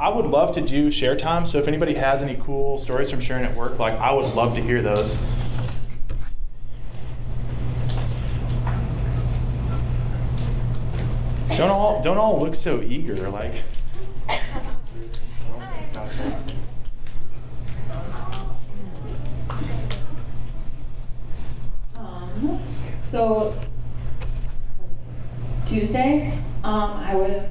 I would love to do share time. So if anybody has any cool stories from sharing at work, like I would love to hear those. Don't all don't all look so eager. Like. Um, so Tuesday, um, I was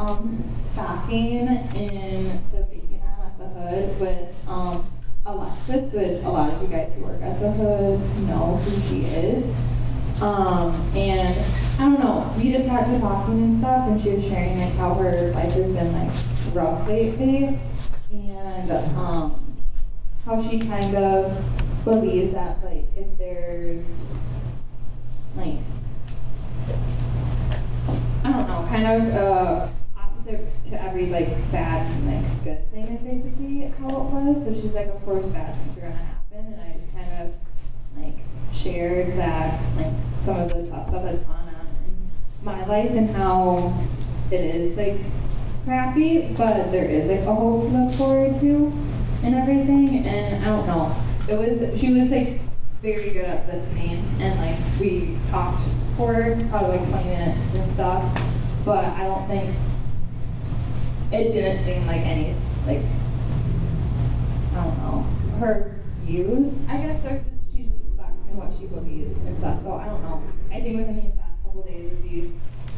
um, stocking in the aisle at the hood with um, Alexis, which a lot of you guys who work at the hood know who she is. Um, and I don't know, we just got to talking and stuff, and she was sharing like how her life has been like rough lately, and um, how she kind of believes that like if there's like I don't know, kind of uh, opposite to every like bad and like good thing is basically how it was. So she's like, of course, bad things are gonna happen, and I just kind of like shared that like some of the tough stuff has gone on in my life and how it is like crappy, but there is like a hope to look forward to and everything. And I don't know, it was she was like very good at listening, and like we talked for probably like 20 minutes and stuff, but I don't think it didn't seem like any like I don't know her views. I guess or just she just stuck in what she believes and stuff. So I don't know. I think within these last couple days would be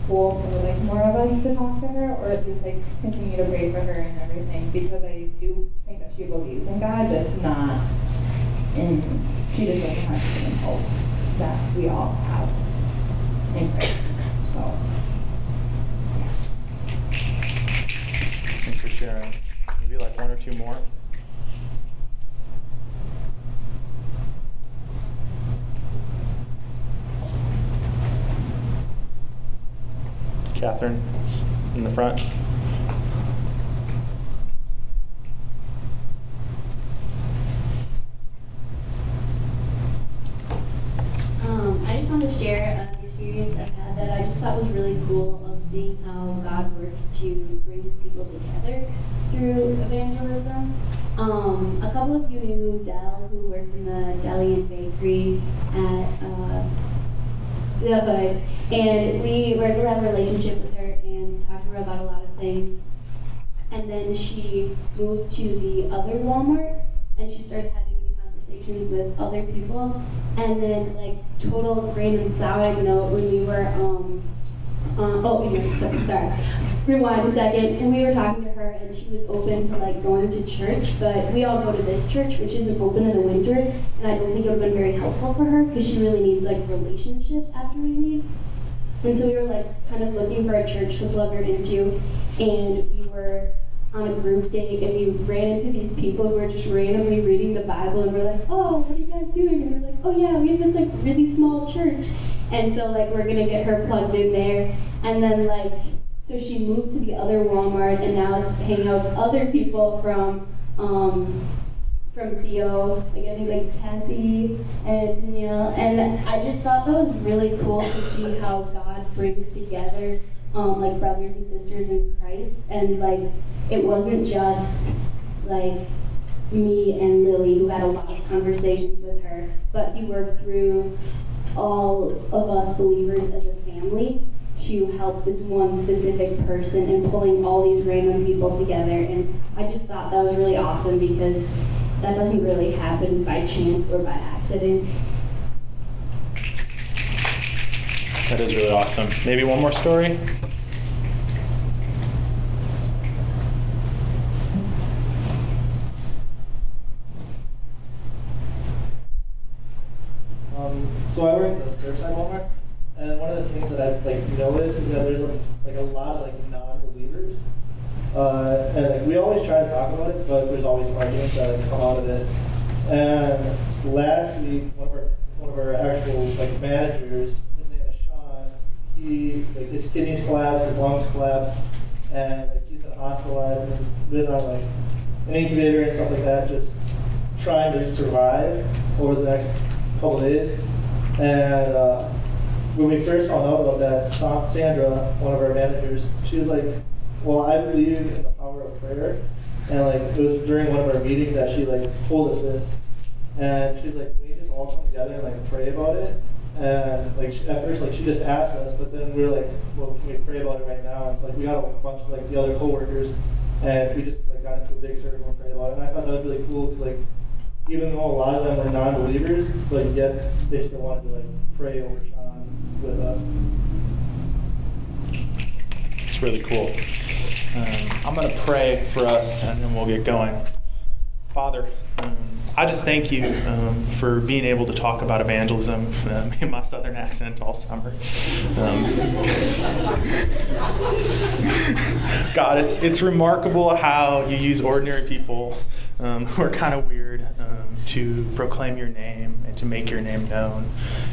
cool for like more of us to talk to her, or at least like continue to pray for her and everything, because I do think that she believes in God, just not in she just doesn't have the same hope that we all have in Christ. So. Thanks for sharing. Maybe like one or two more. Catherine in the front. Um, I just wanted to share an experience I've had that I just thought was really cool of seeing how God works to bring his people together through evangelism. Um, a couple of you knew Dell, who worked in the deli and bakery at uh, the hood, and we were to have a relationship with her and talk to her about a lot of things. And then she moved to the other Walmart, and she started having conversations with other people. And then, like, total grain and side note, when we were, um, uh, oh, yeah, so, sorry, rewind a second. And we were talking to her, and she was open to like going to church, but we all go to this church, which isn't open in the winter, and I don't think it would have been very helpful for her because she really needs like relationship after we leave. And so we were like kind of looking for a church to plug her into, and we were on a group date and we ran into these people who were just randomly reading the Bible and we're like, oh, what are you guys doing? And we're like, oh yeah, we have this like really small church. And so like we're gonna get her plugged in there. And then like so she moved to the other Walmart and now is hanging out with other people from um, from CO, like I think like Cassie and know, and I just thought that was really cool to see how God brings together um, like brothers and sisters in Christ, and like it wasn't just like me and Lily who had a lot of conversations with her, but he worked through all of us believers as a family to help this one specific person and pulling all these random people together. And I just thought that was really awesome because that doesn't really happen by chance or by accident. That is really awesome. Maybe one more story? Um, so I work at the Surfside Walmart, and one of the things that I've like noticed is that there's like, like a lot of like non-believers, uh, and like we always try to talk about it, but there's always arguments that come out of it. And last week, one of our one of our actual like managers, his name is Sean. He like his kidneys collapsed, his lungs collapsed, and like he's been hospitalized and been on like an incubator and stuff like that, just trying to survive over the next couple days. And uh, when we first found out about that, Sandra, one of our managers, she was like, "Well, I believe in the power of prayer. And like it was during one of our meetings that she like told us this, and she's like, we just all come together and like pray about it. And like she, at first, like she just asked us, but then we were like, well, can we pray about it right now? And it's like we got a bunch of like the other coworkers, and we just like got into a big circle and prayed about it. And I thought that was really cool because like even though a lot of them were non-believers, but yet they still wanted to like pray over Sean with us. It's really cool. Um, I'm going to pray for us and then we'll get going. Father, um, I just thank you um, for being able to talk about evangelism um, in my southern accent all summer. Um, God, it's, it's remarkable how you use ordinary people um, who are kind of weird um, to proclaim your name and to make your name known.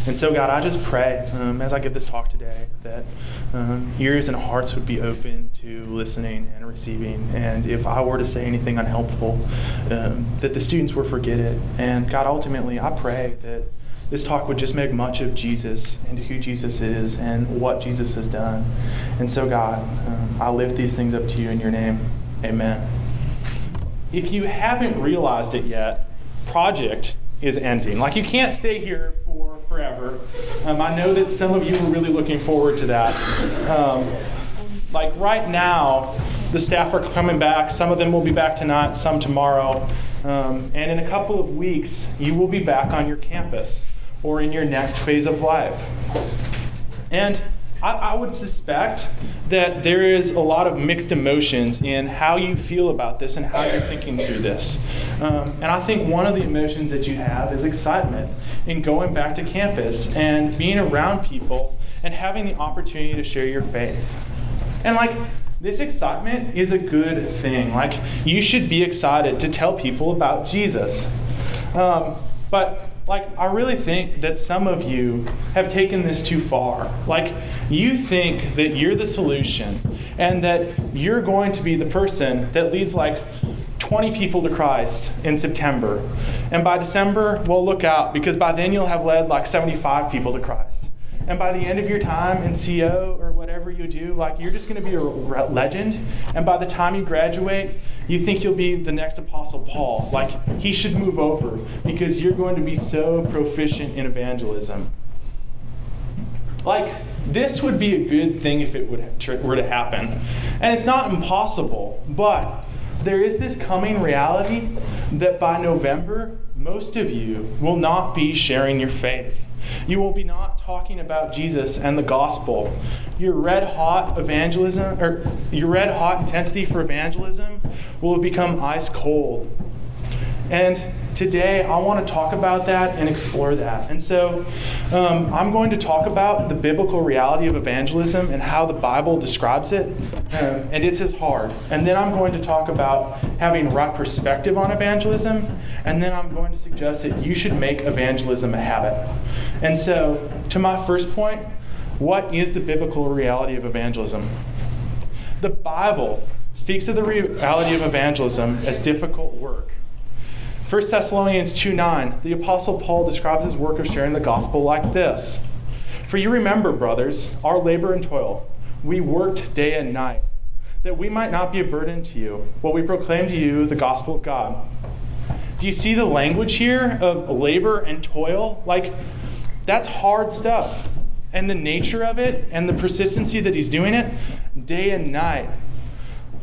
And so, God, I just pray um, as I give this talk today that um, ears and hearts would be open to listening and receiving. And if I were to say anything unhelpful, um, that the students would forget it. And God, ultimately, I pray that this talk would just make much of Jesus and who Jesus is and what Jesus has done. And so, God, um, I lift these things up to you in your name. Amen. If you haven't realized it yet, Project is ending. Like, you can't stay here for forever. Um, I know that some of you are really looking forward to that. Um, like, right now, the staff are coming back. Some of them will be back tonight, some tomorrow. Um, and in a couple of weeks, you will be back on your campus or in your next phase of life. And I, I, would suspect that there is a lot of mixed emotions in how you feel about this and how you're thinking through this. Um, and I think one of the emotions that you have is excitement in going back to campus and being around people and having the opportunity to share your faith. And like, this excitement is a good thing. Like, you should be excited to tell people about Jesus. Um, but like I really think that some of you have taken this too far. Like you think that you're the solution and that you're going to be the person that leads like 20 people to Christ in September. And by December, well look out because by then you'll have led like 75 people to Christ. And by the end of your time in CO or whatever you do, like you're just going to be a legend. And by the time you graduate, you think you'll be the next Apostle Paul. Like he should move over because you're going to be so proficient in evangelism. Like this would be a good thing if it would were to happen. And it's not impossible, but there is this coming reality that by November, most of you will not be sharing your faith. You will be not talking about Jesus and the gospel. Your red hot evangelism, or your red hot intensity for evangelism, will have become ice cold. And today I want to talk about that and explore that. And so um, I'm going to talk about the biblical reality of evangelism and how the Bible describes it. Um, and it's as hard. And then I'm going to talk about having right perspective on evangelism. And then I'm going to suggest that you should make evangelism a habit. And so, to my first point, what is the biblical reality of evangelism? The Bible speaks of the reality of evangelism as difficult work 1 Thessalonians 2 9, the Apostle Paul describes his work of sharing the gospel like this For you remember, brothers, our labor and toil. We worked day and night, that we might not be a burden to you, while we proclaim to you the gospel of God. Do you see the language here of labor and toil? Like, that's hard stuff. And the nature of it and the persistency that he's doing it day and night.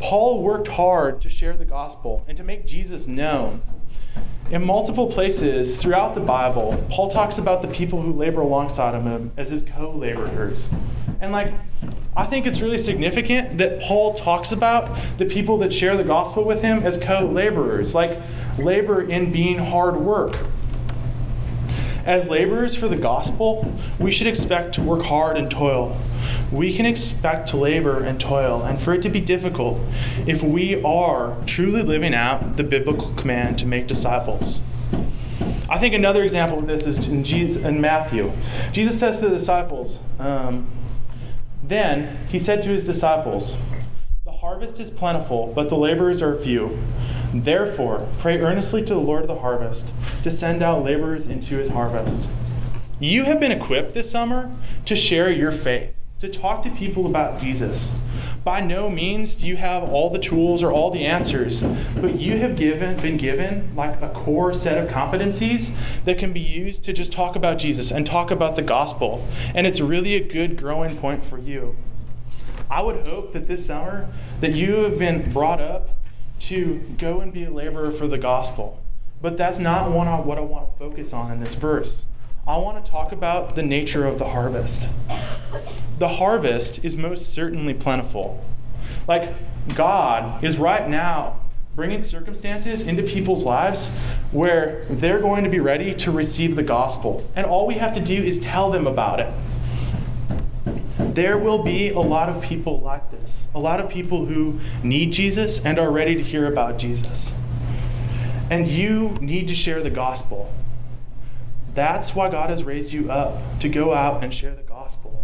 Paul worked hard to share the gospel and to make Jesus known. In multiple places throughout the Bible, Paul talks about the people who labor alongside him as his co laborers. And, like, I think it's really significant that Paul talks about the people that share the gospel with him as co laborers, like labor in being hard work. As laborers for the gospel, we should expect to work hard and toil. We can expect to labor and toil and for it to be difficult if we are truly living out the biblical command to make disciples. I think another example of this is in, Jesus, in Matthew. Jesus says to the disciples, um, Then he said to his disciples, The harvest is plentiful, but the laborers are few. Therefore, pray earnestly to the Lord of the harvest to send out laborers into his harvest. You have been equipped this summer to share your faith, to talk to people about Jesus. By no means do you have all the tools or all the answers, but you have given, been given like a core set of competencies that can be used to just talk about Jesus and talk about the gospel. And it's really a good growing point for you. I would hope that this summer that you have been brought up to go and be a laborer for the gospel. But that's not what I, want to focus on in this verse. I want to talk about the nature of the harvest. The harvest is most certainly plentiful. Like, God is right now bringing circumstances into people's lives where they're going to be ready to receive the gospel. And all we have to do is tell them about it. There will be a lot of people like this, a lot of people who need Jesus and are ready to hear about Jesus. And you need to share the gospel. That's why God has raised you up to go out and share the gospel.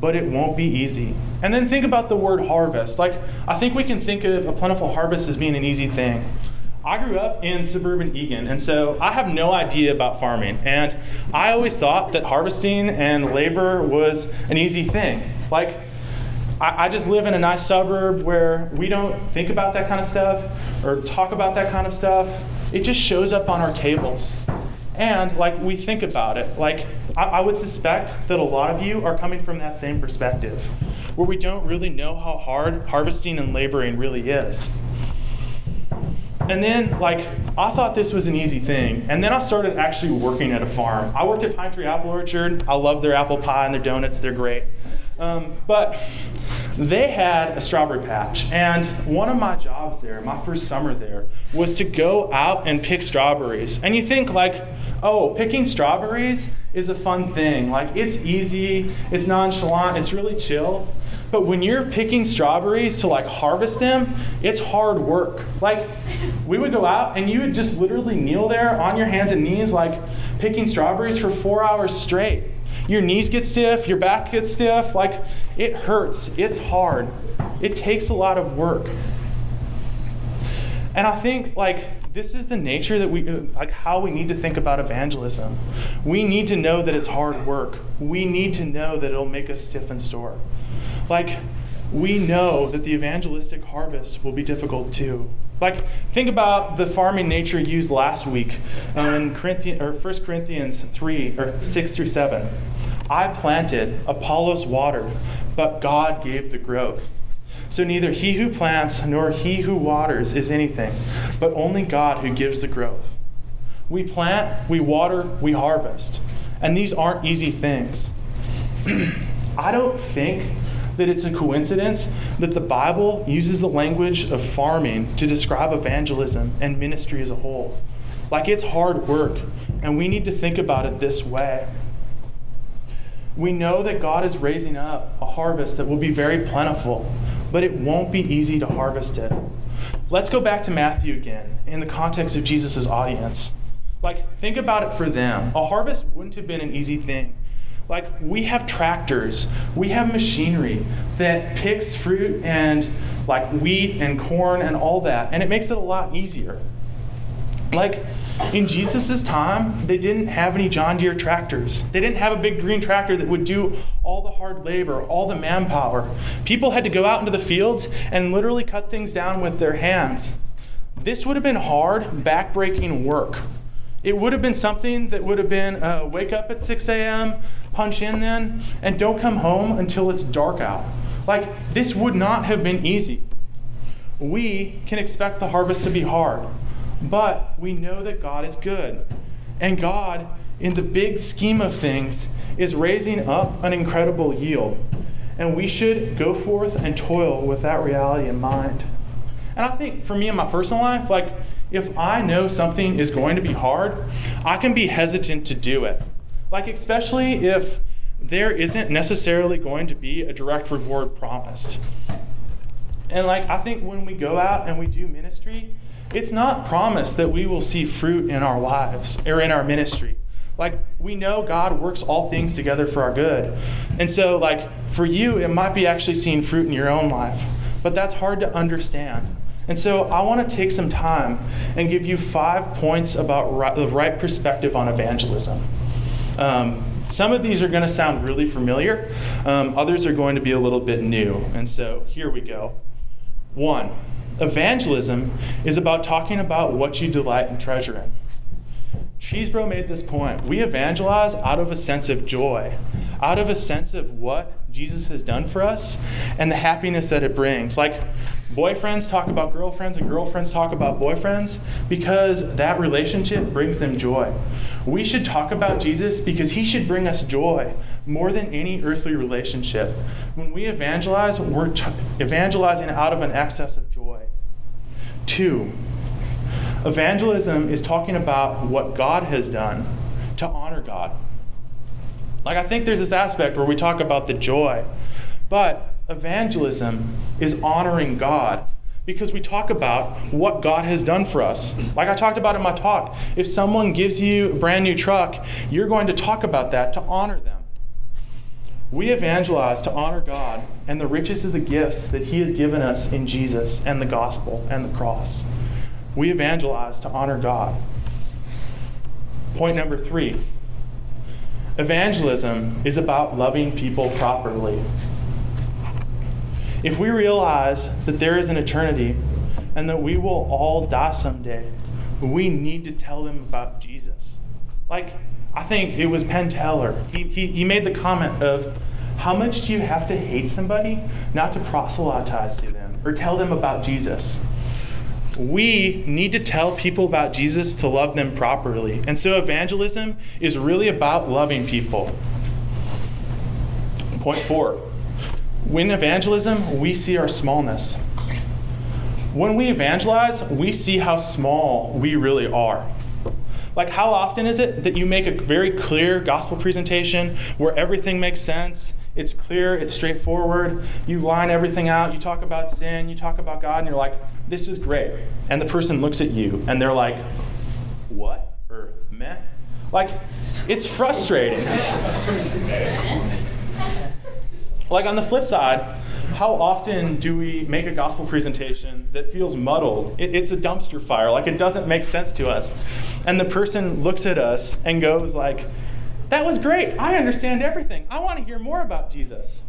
But it won't be easy. And then think about the word harvest. Like, I think we can think of a plentiful harvest as being an easy thing. I grew up in suburban Eagan, and so I have no idea about farming. And I always thought that harvesting and labor was an easy thing. Like, I, I, just live in a nice suburb where we don't think about that kind of stuff or talk about that kind of stuff. It just shows up on our tables. And like we think about it. Like I, I, would suspect that a lot of you are coming from that same perspective where we don't really know how hard harvesting and laboring really is. And then like i thought this was an easy thing and then i started actually working at a farm. I worked at pine tree apple orchard. I love their apple pie and their donuts. They're great. Um, but they had a strawberry patch, and one of my jobs there, my first summer there, was to go out and pick strawberries. And you think, like, oh, picking strawberries is a fun thing. Like, it's easy, it's nonchalant, it's really chill. But when you're picking strawberries to like harvest them, it's hard work. Like, we would go out and you would just literally kneel there on your hands and knees, like picking strawberries for four hours straight your knees get stiff, your back gets stiff. Like it hurts, it's hard, it takes a lot of work. And I think like this is the nature that we like how we need to think about evangelism. We need to know that it's hard work. We need to know that it'll make us stiff and sore. Like we know that the evangelistic harvest will be difficult too. Like, think about the farming nature used last week uh, in Corinthians, or 1 Corinthians 3, or 6 through 7. I planted, Apollos watered, but God gave the growth. So neither he who plants nor he who waters is anything, but only God who gives the growth. We plant, we water, we harvest. And these aren't easy things. I don't think that it's a coincidence that the Bible uses the language of farming to describe evangelism and ministry as a whole. Like it's hard work, and we need to think about it this way. We know that God is raising up a harvest that will be very plentiful, but it won't be easy to harvest it. Let's go back to Matthew again in the context of Jesus' audience. Like, think about it for them. A harvest wouldn't have been an easy thing. Like, we have tractors, we have machinery that picks fruit and like wheat and corn and all that, and it makes it a lot easier. Like, in Jesus' time, they didn't have any John Deere tractors. They didn't have a big green tractor that would do all the hard labor, all the manpower. People had to go out into the fields and literally cut things down with their hands. This would have been hard, backbreaking work. It would have been something that would have been uh, wake up at 6 a.m., punch in then, and don't come home until it's dark out. Like, this would not have been easy. We can expect the harvest to be hard. But we know that God is good. And God, in the big scheme of things, is raising up an incredible yield. And we should go forth and toil with that reality in mind. And I think for me in my personal life, like if I know something is going to be hard, I can be hesitant to do it. Like, especially if there isn't necessarily going to be a direct reward promised. And like, I think when we go out and we do ministry, it's not promised that we will see fruit in our lives or in our ministry. Like, we know God works all things together for our good. And so, like, for you, it might be actually seeing fruit in your own life, but that's hard to understand. And so, I want to take some time and give you five points about the right perspective on evangelism. Um, some of these are going to sound really familiar, um, others are going to be a little bit new. And so here we go. One, evangelism is about talking about what you delight and treasure in. Cheesebro made this point. We evangelize out of a sense of joy, out of a sense of what Jesus has done for us and the happiness that it brings. Like boyfriends talk about girlfriends and girlfriends talk about boyfriends because that relationship brings them joy. We should talk about Jesus because he should bring us joy more than any earthly relationship. When we evangelize, we're evangelizing out of an excess of joy. Two, evangelism is talking about what God has done to honor God. Like, I think there's this aspect where we talk about the joy, but evangelism is honoring God because we talk about what God has done for us. Like I talked about in my talk, if someone gives you a brand new truck, you're going to talk about that to honor them. We evangelize to honor God and the riches of the gifts that He has given us in Jesus and the gospel and the cross. We evangelize to honor God. Point number three evangelism is about loving people properly. If we realize that there is an eternity and that we will all die someday, we need to tell them about Jesus. Like, I think it was Penn Teller. He, he, he made the comment of, how much do you have to hate somebody not to proselytize to them or tell them about Jesus? We need to tell people about Jesus to love them properly. And so evangelism is really about loving people. Point four when evangelism, we see our smallness. When we evangelize, we see how small we really are. Like, how often is it that you make a very clear gospel presentation where everything makes sense? It's clear, it's straightforward. You line everything out. You talk about sin, you talk about God, and you're like, this is great. And the person looks at you and they're like, what? Or meh? Like, it's frustrating. like, on the flip side, how often do we make a gospel presentation that feels muddled? It, it's a dumpster fire. Like, it doesn't make sense to us. And the person looks at us and goes, like, that was great. I understand everything. I want to hear more about Jesus.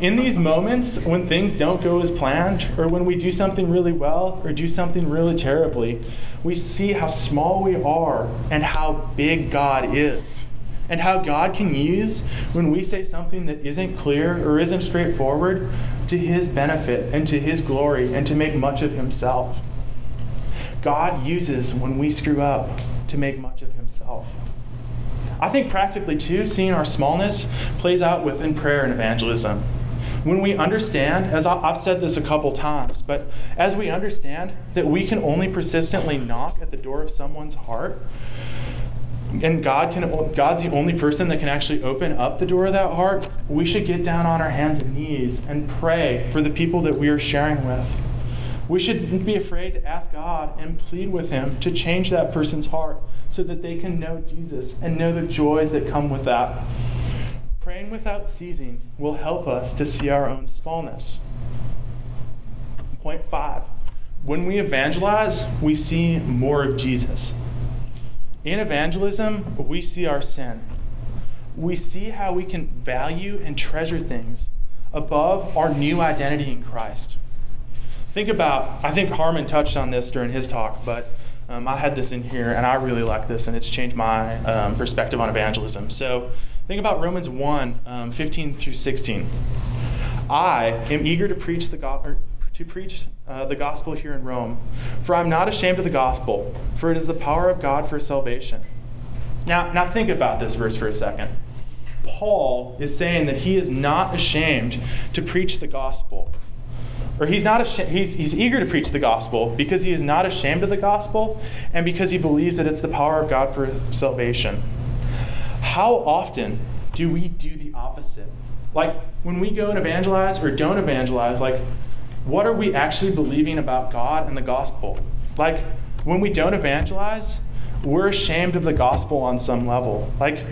In these moments when things don't go as planned, or when we do something really well or do something really terribly, we see how small we are and how big God is. And how God can use when we say something that isn't clear or isn't straightforward to His benefit and to His glory and to make much of Himself. God uses when we screw up to make much of Himself. I think practically, too, seeing our smallness plays out within prayer and evangelism. When we understand, as I've said this a couple times, but as we understand that we can only persistently knock at the door of someone's heart, and God can God's the only person that can actually open up the door of that heart, we should get down on our hands and knees and pray for the people that we are sharing with. We shouldn't be afraid to ask God and plead with Him to change that person's heart so that they can know Jesus and know the joys that come with that. Praying without ceasing will help us to see our own smallness. Point five when we evangelize, we see more of Jesus. In evangelism, we see our sin. We see how we can value and treasure things above our new identity in Christ. Think about, I think Harmon touched on this during his talk, but um, I had this in here and I really like this and it's changed my um, perspective on evangelism. So think about Romans 1 um, 15 through 16. I am eager to preach the gospel. To preach uh, the gospel here in Rome. For I'm not ashamed of the gospel, for it is the power of God for salvation. Now, now think about this verse for a second. Paul is saying that he is not ashamed to preach the gospel or he's not ashamed, he's, he's eager to preach the gospel because he is not ashamed of the gospel and because he believes that it's the power of God for salvation. How often do we do the opposite? Like when we go and evangelize or don't evangelize, like what are we actually believing about God and the gospel? Like when we don't evangelize, we're ashamed of the gospel on some level. Like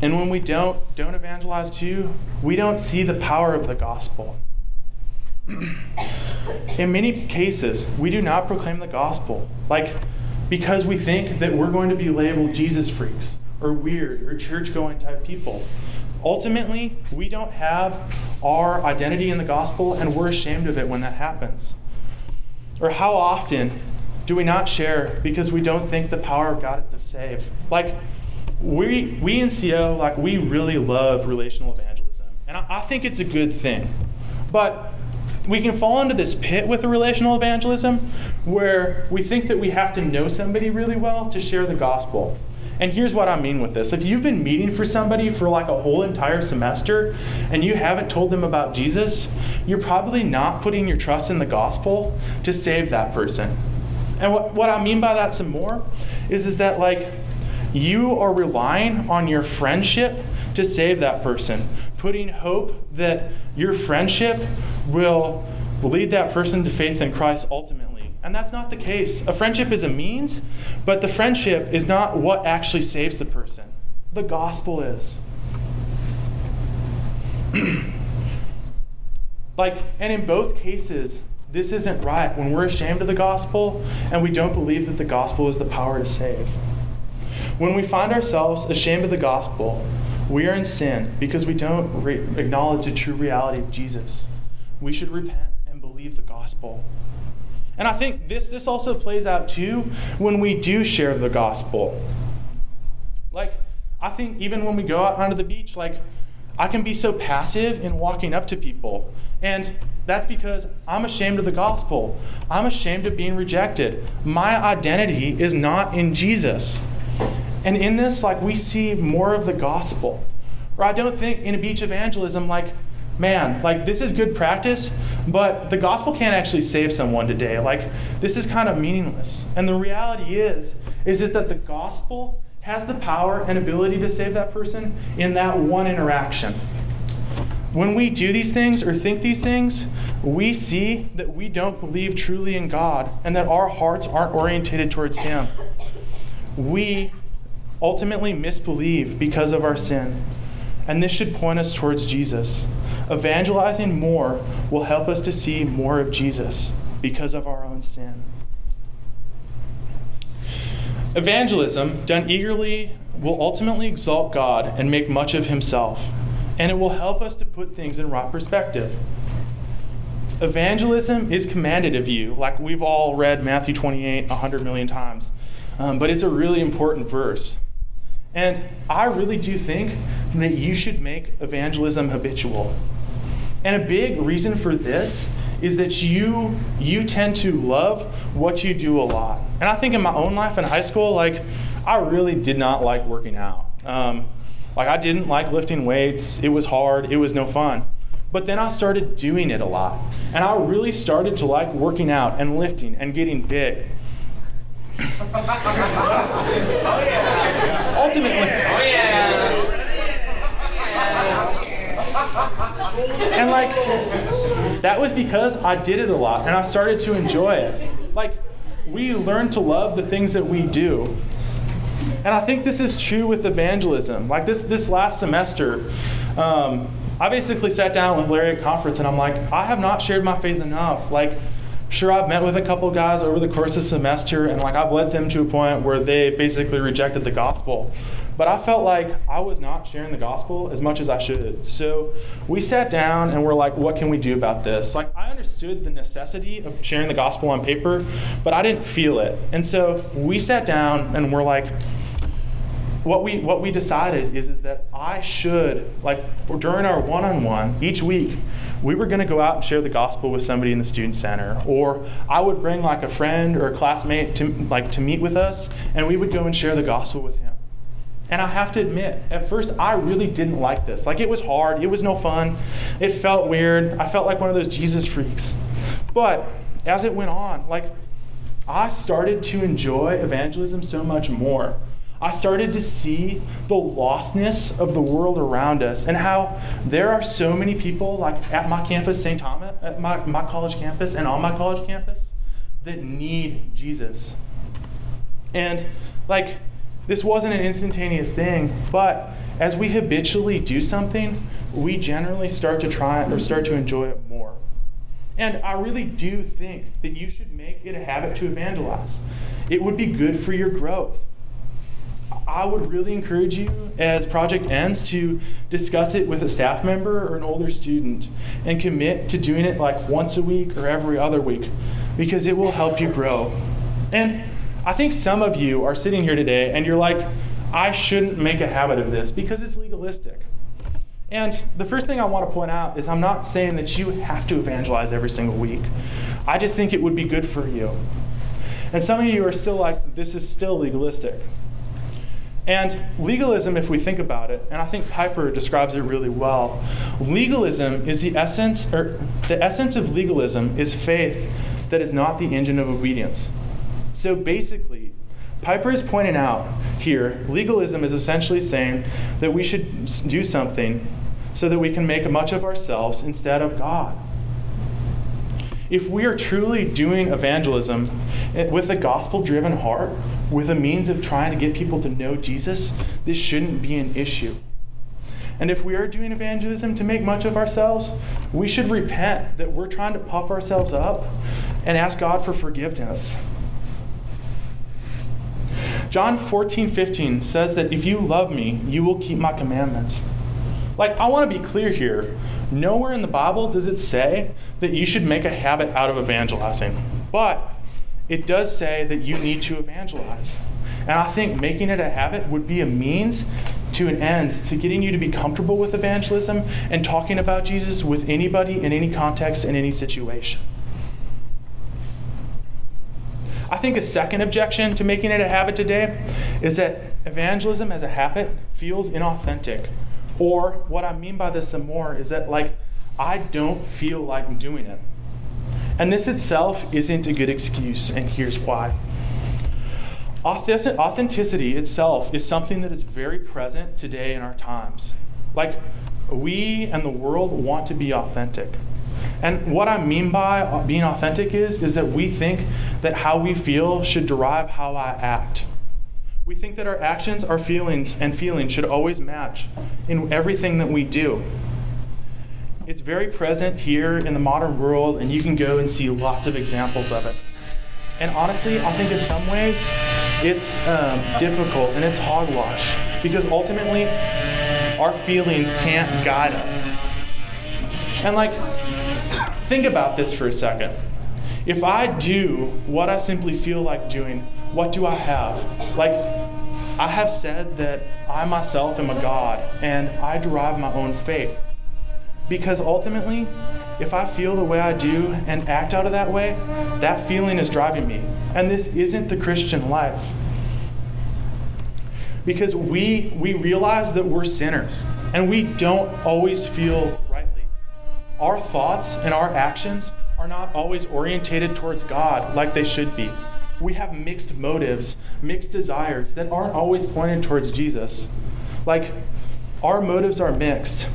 and when we don't don't evangelize too, we don't see the power of the gospel. in many cases, we do not proclaim the gospel. Like, because we think that we're going to be labeled Jesus freaks, or weird or church going type people. Ultimately, we don't have our identity in the gospel and we're ashamed of it when that happens. Or how often do we not share because we don't think the power of God is to save? Like, we, we in CO, like, we really love relational evangelism. And I, I think it's a good thing. But we can fall into this pit with a relational evangelism where we think that we have to know somebody really well to share the gospel. And here's what I mean with this. If you've been meeting for somebody for like a whole entire semester and you haven't told them about Jesus, you're probably not putting your trust in the gospel to save that person. And what, what I mean by that some more is, is that like you are relying on your friendship to save that person, putting hope that your friendship will lead that person to faith in Christ ultimately. And that's not the case. A friendship is a means, but the friendship is not what actually saves the person. The gospel is. like, and in both cases, this isn't right when we're ashamed of the gospel and we don't believe that the gospel is the power to save. When we find ourselves ashamed of the gospel, we are in sin because we don't re- acknowledge the true reality of Jesus. We should repent and believe the gospel. And I think this, this also plays out too when we do share the gospel. Like, I think even when we go out onto the beach, like, I can be so passive in walking up to people. And that's because I'm ashamed of the gospel. I'm ashamed of being rejected. My identity is not in Jesus. And in this, like, we see more of the gospel. Or I don't think in a beach evangelism, like, man, like this is good practice, but the gospel can't actually save someone today. Like this is kind of meaningless. And the reality is, is it that the gospel has the power and ability to save that person in that one interaction. When we do these things or think these things, we see that we don't believe truly in God and that our hearts aren't orientated towards Him. We ultimately misbelieve because of our sin. And this should point us towards Jesus. Evangelizing more will help us to see more of Jesus because of our own sin. Evangelism, done eagerly, will ultimately exalt God and make much of Himself, and it will help us to put things in right perspective. Evangelism is commanded of you, like we've all read Matthew 28 100 million times, um, but it's a really important verse. And I really do think that you should make evangelism habitual. And a big reason for this is that you you tend to love what you do a lot. And I think in my own life in high school, like I really did not like working out. Um, like I didn't like lifting weights. It was hard. It was no fun. But then I started doing it a lot, and I really started to like working out and lifting and getting big. oh yeah. Ultimately. Oh yeah. And like that was because I did it a lot and I started to enjoy it. Like we learn to love the things that we do. And I think this is true with evangelism. Like this this last semester, um, I basically sat down with Larry at conference and I'm like, I have not shared my faith enough. Like sure I've met with a couple guys over the course of the semester and like I've led them to a point where they basically rejected the gospel. But I felt like I was not sharing the gospel as much as I should. So we sat down and we're like, what can we do about this? Like I understood the necessity of sharing the gospel on paper, but I didn't feel it. And so we sat down and we're like, what we what we decided is is that I should like during our one-on-one each week we were going to go out and share the gospel with somebody in the student center or I would bring like a friend or a classmate to like to meet with us and we would go and share the gospel with him. And I have to admit, at first I really didn't like this. Like it was hard, it was no fun. It felt weird. I felt like one of those Jesus freaks. But as it went on, like I started to enjoy evangelism so much more I started to see the lostness of the world around us and how there are so many people, like at my campus, St. Thomas, at my, my college campus, and on my college campus, that need Jesus. And like, this wasn't an instantaneous thing, but as we habitually do something, we generally start to try or start to enjoy it more. And I really do think that you should make it a habit to evangelize. It would be good for your growth. I would really encourage you as project ends to discuss it with a staff member or an older student and commit to doing it like once a week or every other week because it will help you grow. And I think some of you are sitting here today and you're like, I shouldn't make a habit of this because it's legalistic. And the first thing I want to point out is I'm not saying that you have to evangelize every single week. I just think it would be good for you. And some of you are still like, this is still legalistic. And legalism, if we think about it, and I think Piper describes it really well, legalism is the essence, or the essence of legalism is faith that is not the engine of obedience. So basically, Piper is pointing out here legalism is essentially saying that we should do something so that we can make much of ourselves instead of God. If we are truly doing evangelism eh, with a gospel driven heart, with a means of trying to get people to know Jesus, this shouldn't be an issue. And if we are doing evangelism to make much of ourselves, we should repent that we're trying to puff ourselves up and ask God for forgiveness. John 14, 15 says that if you love me, you will keep my commandments. Like, I want to be clear here. Nowhere in the Bible does it say that you should make a habit out of evangelizing. But it does say that you need to evangelize. And I think making it a habit would be a means to an end to getting you to be comfortable with evangelism and talking about Jesus with anybody in any context in any situation. I think a second objection to making it a habit today is that evangelism as a habit feels inauthentic. Or what I mean by this some more is that, like, I don't feel like doing it. And this itself isn't a good excuse, and here's why. Authenticity itself is something that is very present today in our times. Like, we and the world want to be authentic. And what I mean by being authentic is, is that we think that how we feel should derive how I act. We think that our actions, our feelings, and feelings should always match in everything that we do. It's very present here in the modern world, and you can go and see lots of examples of it. And honestly, I think in some ways it's um, difficult and it's hogwash because ultimately our feelings can't guide us. And like, think about this for a second. If I do what I simply feel like doing, what do I have? Like, I have said that I myself am a God and I derive my own faith. Because ultimately, if I feel the way I do and act out of that way, that feeling is driving me. And this isn't the Christian life. Because we, we realize that we're sinners and we don't always feel rightly. Our thoughts and our actions are not always orientated towards God like they should be. We have mixed motives, mixed desires that aren't always pointed towards Jesus. Like, our motives are mixed.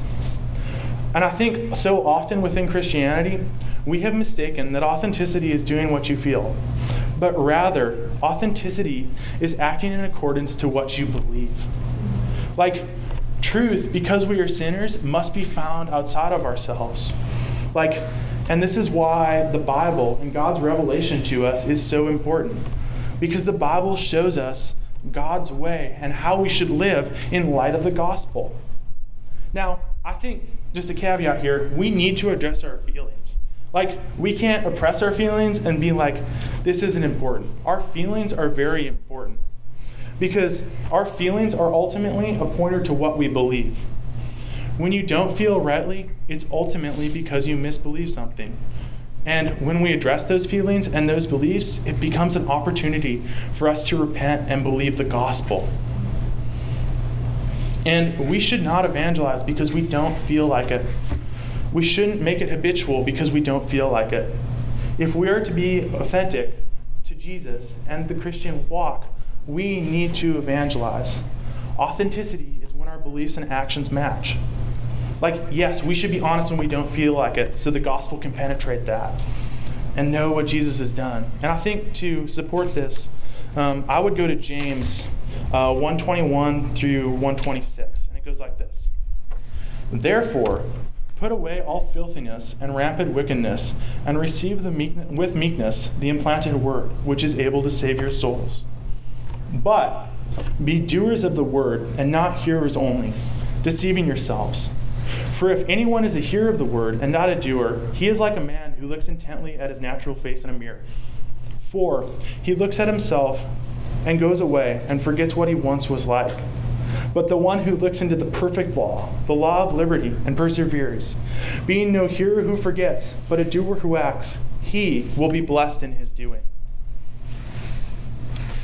And I think so often within Christianity, we have mistaken that authenticity is doing what you feel, but rather, authenticity is acting in accordance to what you believe. Like, truth, because we are sinners, must be found outside of ourselves. Like, and this is why the Bible and God's revelation to us is so important. Because the Bible shows us God's way and how we should live in light of the gospel. Now, I think, just a caveat here, we need to address our feelings. Like, we can't oppress our feelings and be like, this isn't important. Our feelings are very important because our feelings are ultimately a pointer to what we believe. When you don't feel rightly, it's ultimately because you misbelieve something. And when we address those feelings and those beliefs, it becomes an opportunity for us to repent and believe the gospel. And we should not evangelize because we don't feel like it. We shouldn't make it habitual because we don't feel like it. If we are to be authentic to Jesus and the Christian walk, we need to evangelize. Authenticity is when our beliefs and actions match. Like, yes, we should be honest when we don't feel like it so the gospel can penetrate that and know what Jesus has done. And I think to support this, um, I would go to James uh, 121 through 126. And it goes like this Therefore, put away all filthiness and rampant wickedness, and receive the meek- with meekness the implanted word, which is able to save your souls. But Be doers of the word and not hearers only, deceiving yourselves. For if anyone is a hearer of the word and not a doer, he is like a man who looks intently at his natural face in a mirror. For he looks at himself and goes away and forgets what he once was like. But the one who looks into the perfect law, the law of liberty, and perseveres, being no hearer who forgets, but a doer who acts, he will be blessed in his doing.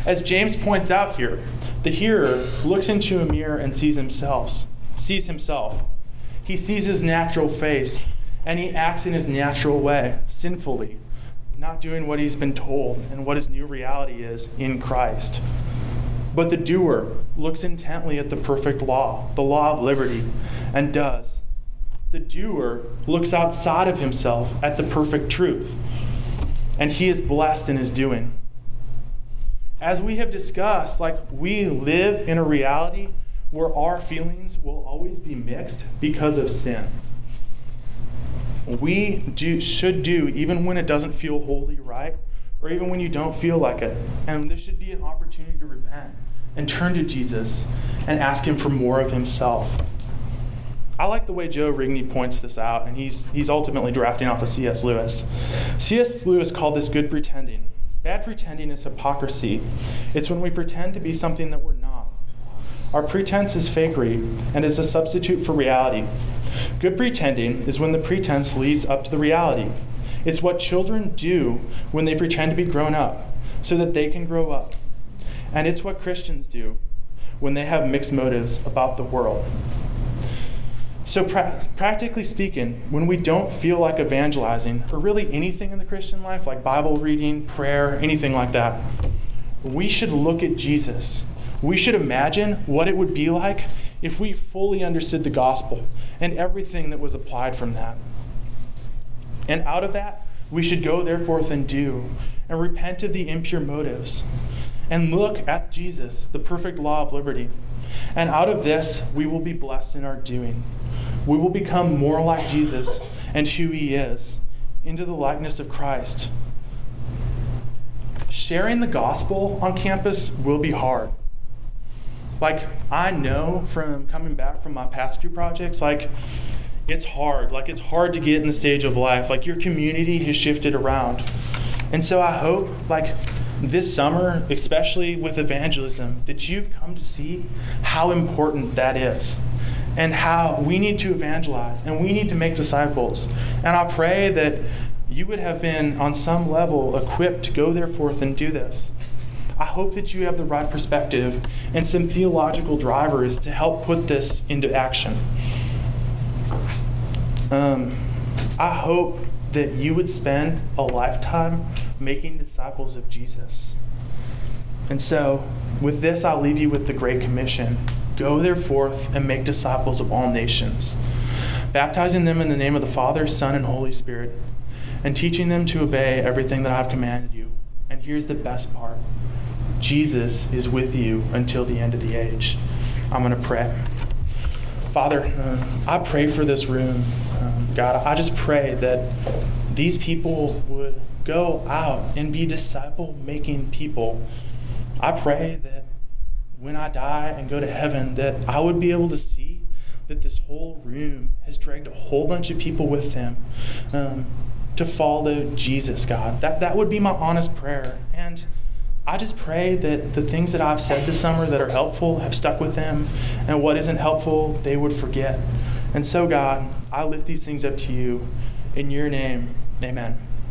As James points out here, the hearer looks into a mirror and sees himself, sees himself. He sees his natural face and he acts in his natural way, sinfully, not doing what he's been told and what his new reality is in Christ. But the doer looks intently at the perfect law, the law of liberty, and does. The doer looks outside of himself at the perfect truth, and he is blessed in his doing. As we have discussed, like we live in a reality where our feelings will always be mixed because of sin. We do, should do even when it doesn't feel wholly right, or even when you don't feel like it. And this should be an opportunity to repent and turn to Jesus and ask Him for more of Himself. I like the way Joe Rigney points this out, and he's, he's ultimately drafting off of C.S. Lewis. C.S. Lewis called this good pretending. Bad pretending is hypocrisy. It's when we pretend to be something that we're not. Our pretense is fakery and is a substitute for reality. Good pretending is when the pretense leads up to the reality. It's what children do when they pretend to be grown up so that they can grow up. And it's what Christians do when they have mixed motives about the world. So, pra- practically speaking, when we don't feel like evangelizing, or really anything in the Christian life, like Bible reading, prayer, anything like that, we should look at Jesus. We should imagine what it would be like if we fully understood the gospel and everything that was applied from that. And out of that, we should go therefore and do and repent of the impure motives and look at Jesus, the perfect law of liberty. And out of this, we will be blessed in our doing. We will become more like Jesus and who he is, into the likeness of Christ. Sharing the gospel on campus will be hard. Like, I know from coming back from my past two projects, like, it's hard. Like, it's hard to get in the stage of life. Like, your community has shifted around. And so I hope, like, this summer, especially with evangelism, that you've come to see how important that is and how we need to evangelize and we need to make disciples. And I pray that you would have been, on some level, equipped to go there forth and do this. I hope that you have the right perspective and some theological drivers to help put this into action. Um, I hope that you would spend a lifetime making disciples of Jesus. And so, with this, I'll leave you with the Great Commission Go therefore and make disciples of all nations, baptizing them in the name of the Father, Son, and Holy Spirit, and teaching them to obey everything that I've commanded you. And here's the best part Jesus is with you until the end of the age. I'm going to pray. Father, uh, I pray for this room. Um, God, I just pray that these people would go out and be disciple making people. I pray that when I die and go to heaven, that I would be able to see that this whole room has dragged a whole bunch of people with them um, to follow Jesus, God. That, that would be my honest prayer. And I just pray that the things that I've said this summer that are helpful have stuck with them, and what isn't helpful, they would forget. And so, God, I lift these things up to you. In your name, amen.